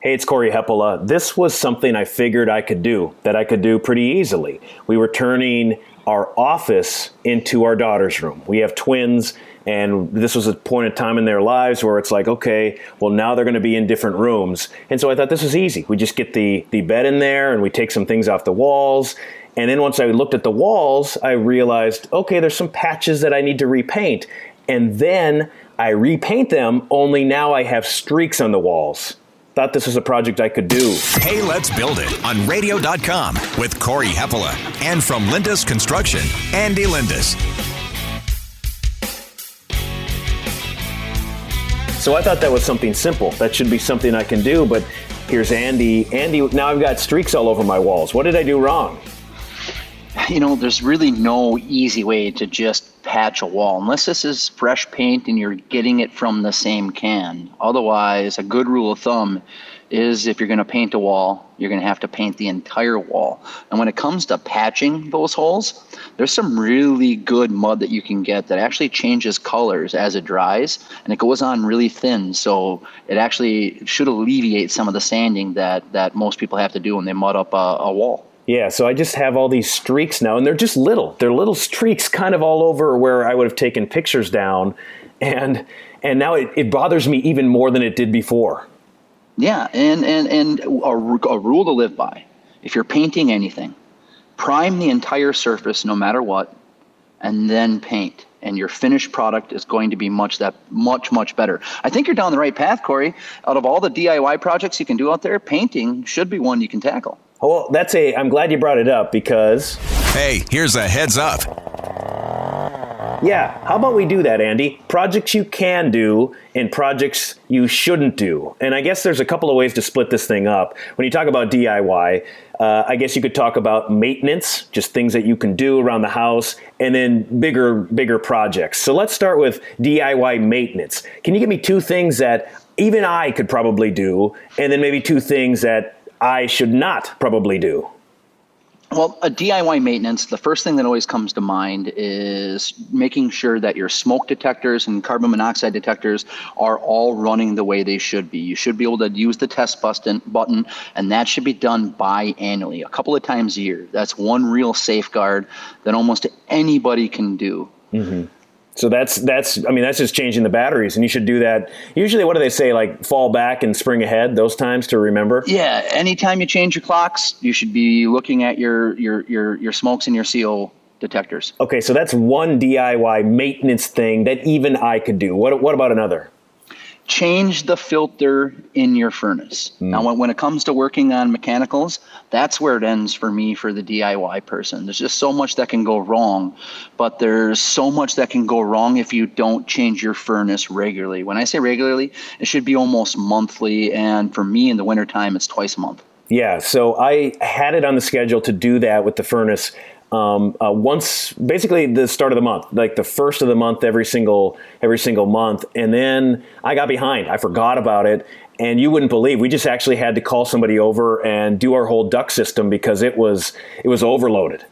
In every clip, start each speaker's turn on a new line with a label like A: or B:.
A: Hey, it's Corey Heppola. This was something I figured I could do, that I could do pretty easily. We were turning our office into our daughter's room. We have twins, and this was a point in time in their lives where it's like, okay, well, now they're going to be in different rooms. And so I thought this was easy. We just get the, the bed in there, and we take some things off the walls. And then once I looked at the walls, I realized, okay, there's some patches that I need to repaint. And then I repaint them, only now I have streaks on the walls thought this was a project I could do.
B: Hey, let's build it on radio.com with Corey Heppola and from Lindus Construction, Andy Lindus.
A: So I thought that was something simple. That should be something I can do, but here's Andy. Andy, now I've got streaks all over my walls. What did I do wrong?
C: You know, there's really no easy way to just patch a wall unless this is fresh paint and you're getting it from the same can. Otherwise, a good rule of thumb is if you're going to paint a wall, you're going to have to paint the entire wall. And when it comes to patching those holes, there's some really good mud that you can get that actually changes colors as it dries and it goes on really thin. So it actually should alleviate some of the sanding that, that most people have to do when they mud up a, a wall.
A: Yeah, so I just have all these streaks now, and they're just little. They're little streaks kind of all over where I would have taken pictures down, and and now it, it bothers me even more than it did before.
C: Yeah, and and and a, a rule to live by: if you're painting anything, prime the entire surface, no matter what, and then paint and your finished product is going to be much that much much better. I think you're down the right path, Corey. Out of all the DIY projects you can do out there, painting should be one you can tackle.
A: Well, that's a. I'm glad you brought it up because.
B: Hey, here's a heads up.
A: Yeah, how about we do that, Andy? Projects you can do and projects you shouldn't do. And I guess there's a couple of ways to split this thing up. When you talk about DIY, uh, I guess you could talk about maintenance, just things that you can do around the house, and then bigger, bigger projects. So let's start with DIY maintenance. Can you give me two things that even I could probably do, and then maybe two things that I should not probably do?
C: Well, a DIY maintenance, the first thing that always comes to mind is making sure that your smoke detectors and carbon monoxide detectors are all running the way they should be. You should be able to use the test button, button and that should be done biannually, a couple of times a year. That's one real safeguard that almost anybody can do.
A: Mm-hmm. So that's that's I mean that's just changing the batteries, and you should do that. Usually, what do they say? Like fall back and spring ahead. Those times to remember.
C: Yeah, anytime you change your clocks, you should be looking at your your your your smokes and your CO detectors.
A: Okay, so that's one DIY maintenance thing that even I could do. What what about another?
C: Change the filter in your furnace. Mm. Now, when, when it comes to working on mechanicals, that's where it ends for me for the DIY person. There's just so much that can go wrong, but there's so much that can go wrong if you don't change your furnace regularly. When I say regularly, it should be almost monthly, and for me in the wintertime, it's twice a month.
A: Yeah, so I had it on the schedule to do that with the furnace um, uh, once basically the start of the month like the first of the month every single every single month. And then i got behind. I forgot about it. And you wouldn't believe we just actually had to call somebody over and do our whole duct system because it was it was overloaded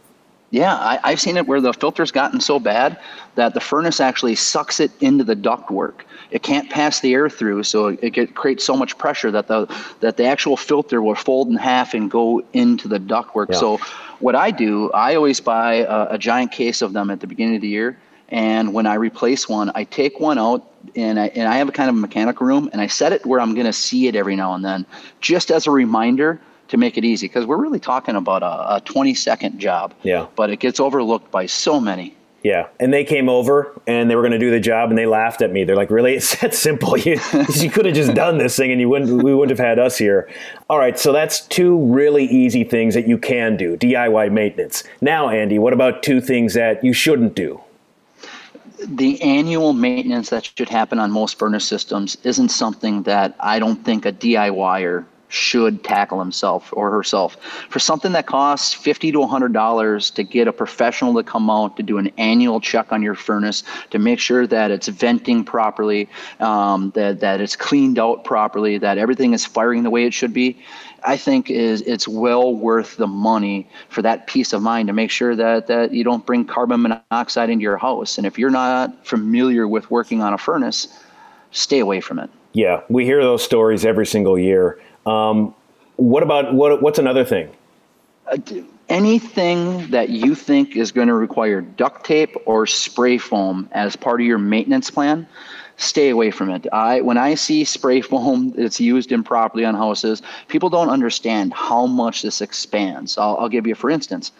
C: yeah I, have seen it where the filter's gotten so bad that the furnace actually sucks it into the ductwork it can't pass the air through, so it get, creates so much pressure that the that the actual filter will fold in half and go into the ductwork. Yeah. So what I do, I always buy a, a giant case of them at the beginning of the year. And when I replace one, I take one out and I, and I have a kind of a mechanical room and I set it where I'm going to see it every now and then, just as a reminder to make it easy. Because we're really talking about a, a 20 second job.
A: Yeah.
C: But it gets overlooked by so many.
A: Yeah, and they came over and they were going to do the job, and they laughed at me. They're like, "Really? It's that simple? You, you could have just done this thing, and you wouldn't. We wouldn't have had us here." All right, so that's two really easy things that you can do: DIY maintenance. Now, Andy, what about two things that you shouldn't do?
C: The annual maintenance that should happen on most furnace systems isn't something that I don't think a DIYer should tackle himself or herself for something that costs 50 to 100 dollars to get a professional to come out to do an annual check on your furnace to make sure that it's venting properly um, that, that it's cleaned out properly that everything is firing the way it should be i think is it's well worth the money for that peace of mind to make sure that that you don't bring carbon monoxide into your house. And if you're not familiar with working on a furnace stay away from it
A: yeah we hear those stories every single year Um, what about what? What's another thing?
C: Uh, anything that you think is going to require duct tape or spray foam as part of your maintenance plan, stay away from it. I when I see spray foam that's used improperly on houses, people don't understand how much this expands. I'll, I'll give you for instance.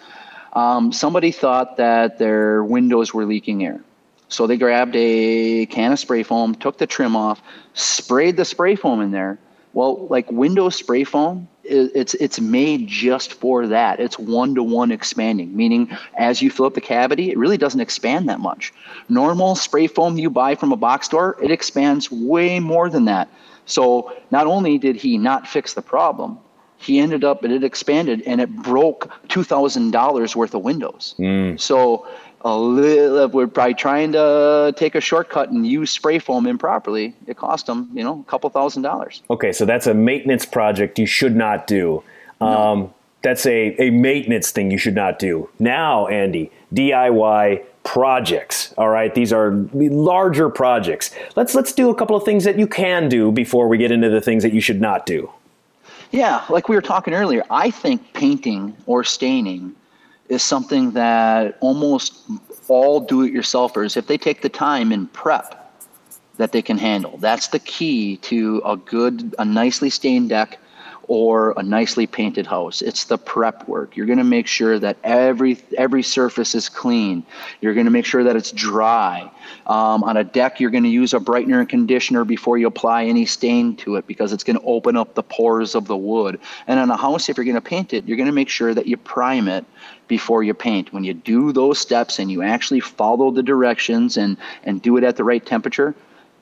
C: Um, somebody thought that their windows were leaking air. So they grabbed a can of spray foam, took the trim off, sprayed the spray foam in there. Well, like window spray foam, it's it's made just for that. It's one to one expanding, meaning as you fill up the cavity, it really doesn't expand that much. Normal spray foam you buy from a box store, it expands way more than that. So not only did he not fix the problem, he ended up and it expanded and it broke two thousand dollars worth of windows. Mm. So a little, we're probably trying to take a shortcut and use spray foam improperly. It cost them, you know, a couple thousand dollars.
A: Okay, so that's a maintenance project you should not do. No. Um, that's a, a maintenance thing you should not do. Now, Andy, DIY projects. All right, these are larger projects. Let's let's do a couple of things that you can do before we get into the things that you should not do.
C: Yeah, like we were talking earlier, I think painting or staining is something that almost all do-it-yourselfers, if they take the time and prep, that they can handle. That's the key to a good, a nicely stained deck or a nicely painted house. It's the prep work. You're going to make sure that every every surface is clean. You're going to make sure that it's dry. Um, on a deck, you're going to use a brightener and conditioner before you apply any stain to it because it's going to open up the pores of the wood. And on a house, if you're going to paint it, you're going to make sure that you prime it before you paint. When you do those steps and you actually follow the directions and, and do it at the right temperature,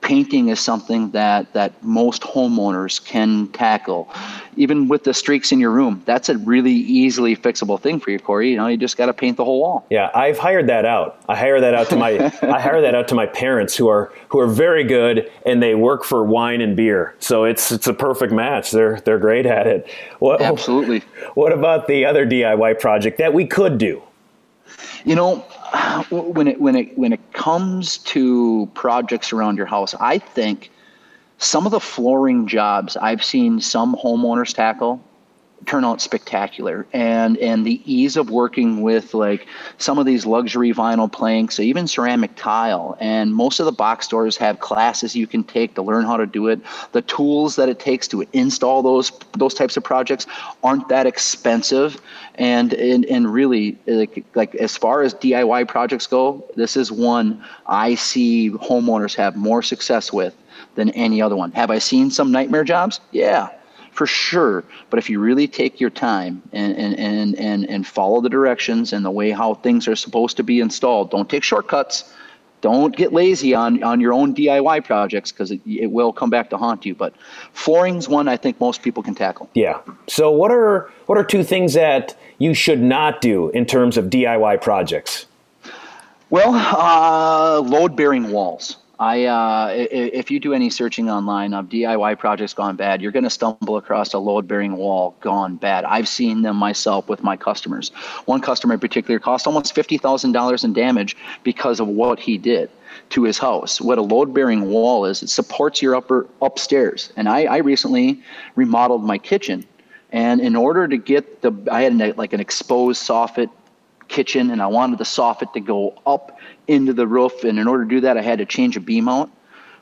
C: painting is something that that most homeowners can tackle. Even with the streaks in your room, that's a really easily fixable thing for you, Corey. You know, you just got to paint the whole wall.
A: Yeah, I've hired that out. I hire that out to my I hire that out to my parents who are who are very good and they work for wine and beer. So it's it's a perfect match. They're they're great at it.
C: What, Absolutely.
A: What about the other DIY project that we could do?
C: You know, when it when it when it comes to projects around your house, I think some of the flooring jobs I've seen some homeowners tackle turn out spectacular. And and the ease of working with like some of these luxury vinyl planks even ceramic tile. And most of the box stores have classes you can take to learn how to do it. The tools that it takes to install those those types of projects aren't that expensive. And and, and really like, like as far as DIY projects go this is one I see homeowners have more success with than any other one. Have I seen some nightmare jobs? Yeah for sure. But if you really take your time and, and, and, and, and follow the directions and the way how things are supposed to be installed, don't take shortcuts. Don't get lazy on, on your own DIY projects because it, it will come back to haunt you. But flooring's one I think most people can tackle.
A: Yeah. So what are what are two things that you should not do in terms of DIY projects?
C: Well, uh, load bearing walls. I, uh, if you do any searching online of DIY projects gone bad, you're going to stumble across a load bearing wall gone bad. I've seen them myself with my customers. One customer in particular cost almost $50,000 in damage because of what he did to his house. What a load bearing wall is, it supports your upper upstairs. And I, I recently remodeled my kitchen. And in order to get the, I had like an exposed soffit kitchen and I wanted the soffit to go up into the roof. And in order to do that, I had to change a beam mount.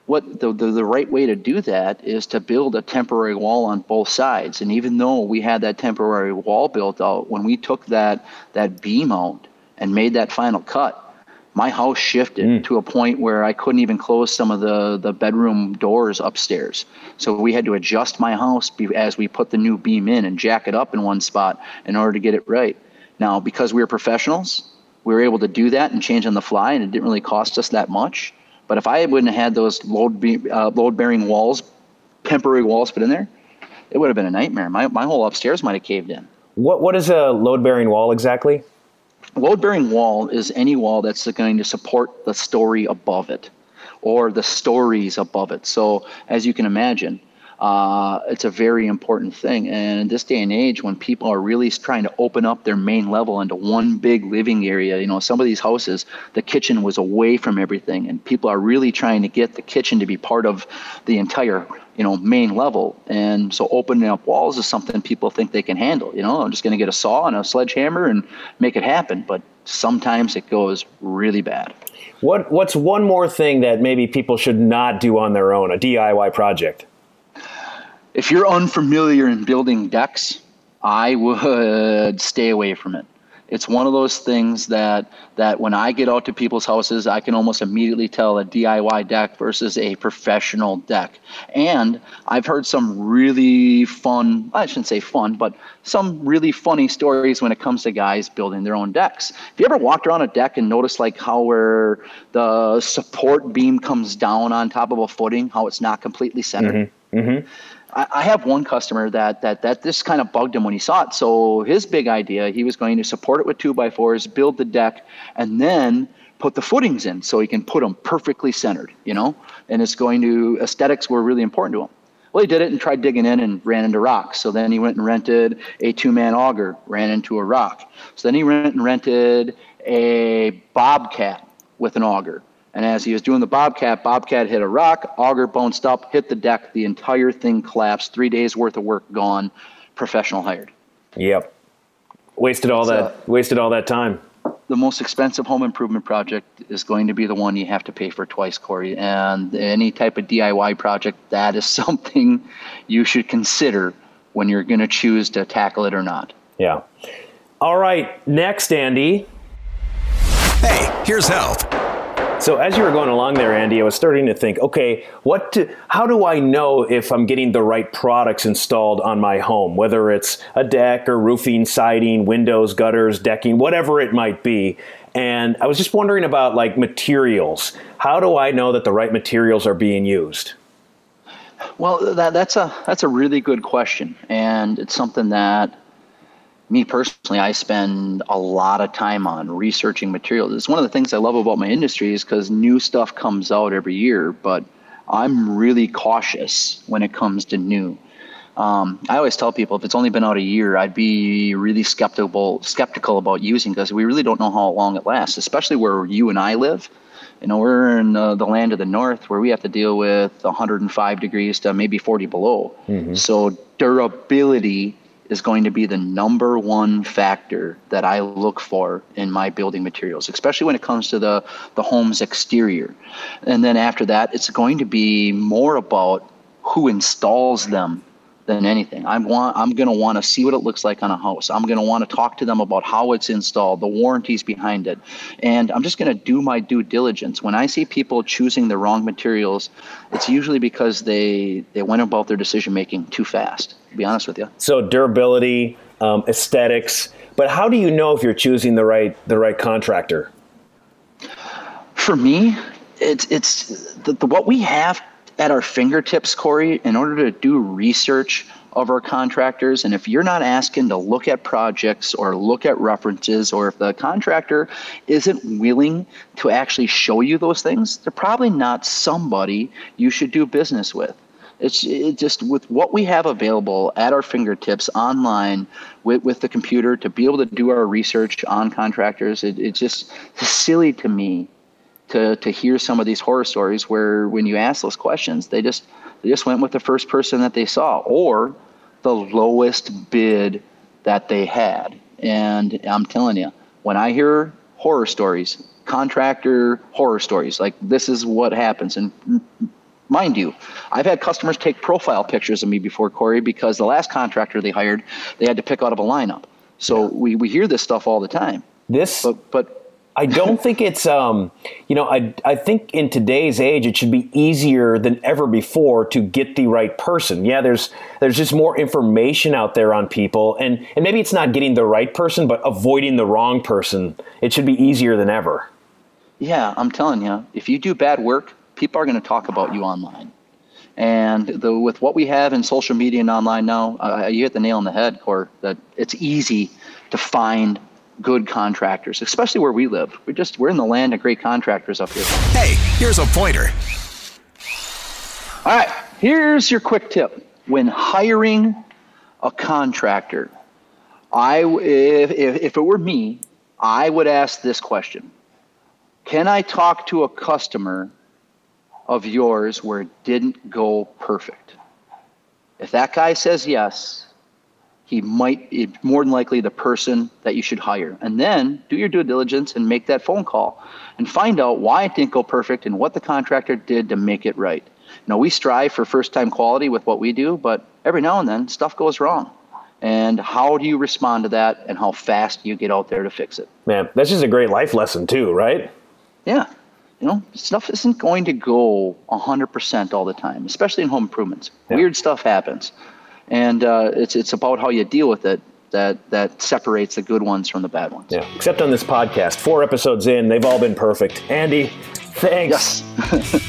C: What the, the, the right way to do that is to build a temporary wall on both sides. And even though we had that temporary wall built out, when we took that that beam out and made that final cut, my house shifted mm. to a point where I couldn't even close some of the, the bedroom doors upstairs. So we had to adjust my house as we put the new beam in and jack it up in one spot in order to get it right. Now, because we were professionals, we were able to do that and change on the fly, and it didn't really cost us that much. But if I wouldn't have had those load be, uh, load bearing walls, temporary walls put in there, it would have been a nightmare. My my whole upstairs might have caved in.
A: What what is a load bearing wall exactly?
C: Load bearing wall is any wall that's going to support the story above it, or the stories above it. So as you can imagine, uh, it's a very important thing. And in this day and age, when people are really trying to open up their main level into one big living area, you know, some of these houses, the kitchen was away from everything, and people are really trying to get the kitchen to be part of the entire you know, main level. And so opening up walls is something people think they can handle. You know, I'm just going to get a saw and a sledgehammer and make it happen. But sometimes it goes really bad.
A: What What's one more thing that maybe people should not do on their own, a DIY project?
C: If you're unfamiliar in building decks, I would stay away from it. It's one of those things that that when I get out to people's houses, I can almost immediately tell a DIY deck versus a professional deck. And I've heard some really fun, I shouldn't say fun, but some really funny stories when it comes to guys building their own decks. Have you ever walked around a deck and noticed like how where the support beam comes down on top of a footing, how it's not completely centered? Mm-hmm. Mm-hmm. I have one customer that that that this kind of bugged him when he saw it. So his big idea, he was going to support it with two by fours, build the deck, and then put the footings in so he can put them perfectly centered. You know, and it's going to aesthetics were really important to him. Well, he did it and tried digging in and ran into rocks. So then he went and rented a two-man auger, ran into a rock. So then he went and rented a bobcat with an auger and as he was doing the Bobcat, Bobcat hit a rock, auger bounced up, hit the deck, the entire thing collapsed. Three days worth of work gone. Professional hired.
A: Yep. Wasted all so, that. Wasted all that time.
C: The most expensive home improvement project is going to be the one you have to pay for twice, Corey. And any type of DIY project, that is something you should consider when you're going to choose to tackle it or not.
A: Yeah. All right. Next, Andy.
B: Hey, here's health.
A: So as you were going along there, Andy, I was starting to think, okay, what? Do, how do I know if I'm getting the right products installed on my home? Whether it's a deck or roofing, siding, windows, gutters, decking, whatever it might be. And I was just wondering about like materials. How do I know that the right materials are being used?
C: Well, that, that's a that's a really good question, and it's something that me personally, I spend a lot of time on researching materials. It's one of the things I love about my industry is because new stuff comes out every year, but I'm really cautious when it comes to new. Um, I always tell people if it's only been out a year, I'd be really skeptical skeptical about using because we really don't know how long it lasts, especially where you and I live. You know, we're in uh, the land of the north where we have to deal with 105 degrees to maybe 40 below. Mm-hmm. So durability is going to be the number one factor that I look for in my building materials, especially when it comes to the, the home's exterior. And then after that, it's going to be more about who installs them than anything. I want I'm going to want to see what it looks like on a house. I'm going to want to talk to them about how it's installed, the warranties behind it. And I'm just going to do my due diligence. When I see people choosing the wrong materials, it's usually because they they went about their decision making too fast. To be honest with you.
A: So durability, um, aesthetics, but how do you know if you're choosing the right the right contractor?
C: For me, it's it's the, the, what we have at our fingertips, Corey, in order to do research of our contractors. And if you're not asking to look at projects or look at references, or if the contractor isn't willing to actually show you those things, they're probably not somebody you should do business with. It's it just with what we have available at our fingertips online with, with the computer to be able to do our research on contractors. It, it's just silly to me to to hear some of these horror stories where when you ask those questions, they just they just went with the first person that they saw or the lowest bid that they had. And I'm telling you, when I hear horror stories, contractor horror stories, like this is what happens. And mind you, I've had customers take profile pictures of me before, Corey, because the last contractor they hired, they had to pick out of a lineup. So we, we hear this stuff all the time.
A: This,
C: but, but
A: I don't think it's, um, you know, I, I think in today's age it should be easier than ever before to get the right person. Yeah, there's there's just more information out there on people, and and maybe it's not getting the right person, but avoiding the wrong person. It should be easier than ever.
C: Yeah, I'm telling you, if you do bad work, people are going to talk about you online. And the, with what we have in social media and online now, uh, you hit the nail on the head, Core. That it's easy to find good contractors, especially where we live. We're just we're in the land of great contractors up here.
B: Hey, here's a pointer.
C: All right, here's your quick tip. When hiring a contractor, I if, if, if it were me, I would ask this question. Can I talk to a customer of yours where it didn't go perfect? If that guy says yes, he might be more than likely the person that you should hire. And then do your due diligence and make that phone call and find out why it didn't go perfect and what the contractor did to make it right. You know, we strive for first time quality with what we do, but every now and then stuff goes wrong. And how do you respond to that and how fast you get out there to fix it?
A: Man, that's just a great life lesson too, right?
C: Yeah. You know, stuff isn't going to go 100% all the time, especially in home improvements. Yeah. Weird stuff happens. And uh, it's, it's about how you deal with it that that separates the good ones from the bad ones.
A: Yeah. Except on this podcast, four episodes in, they've all been perfect. Andy, thanks.
C: Yes.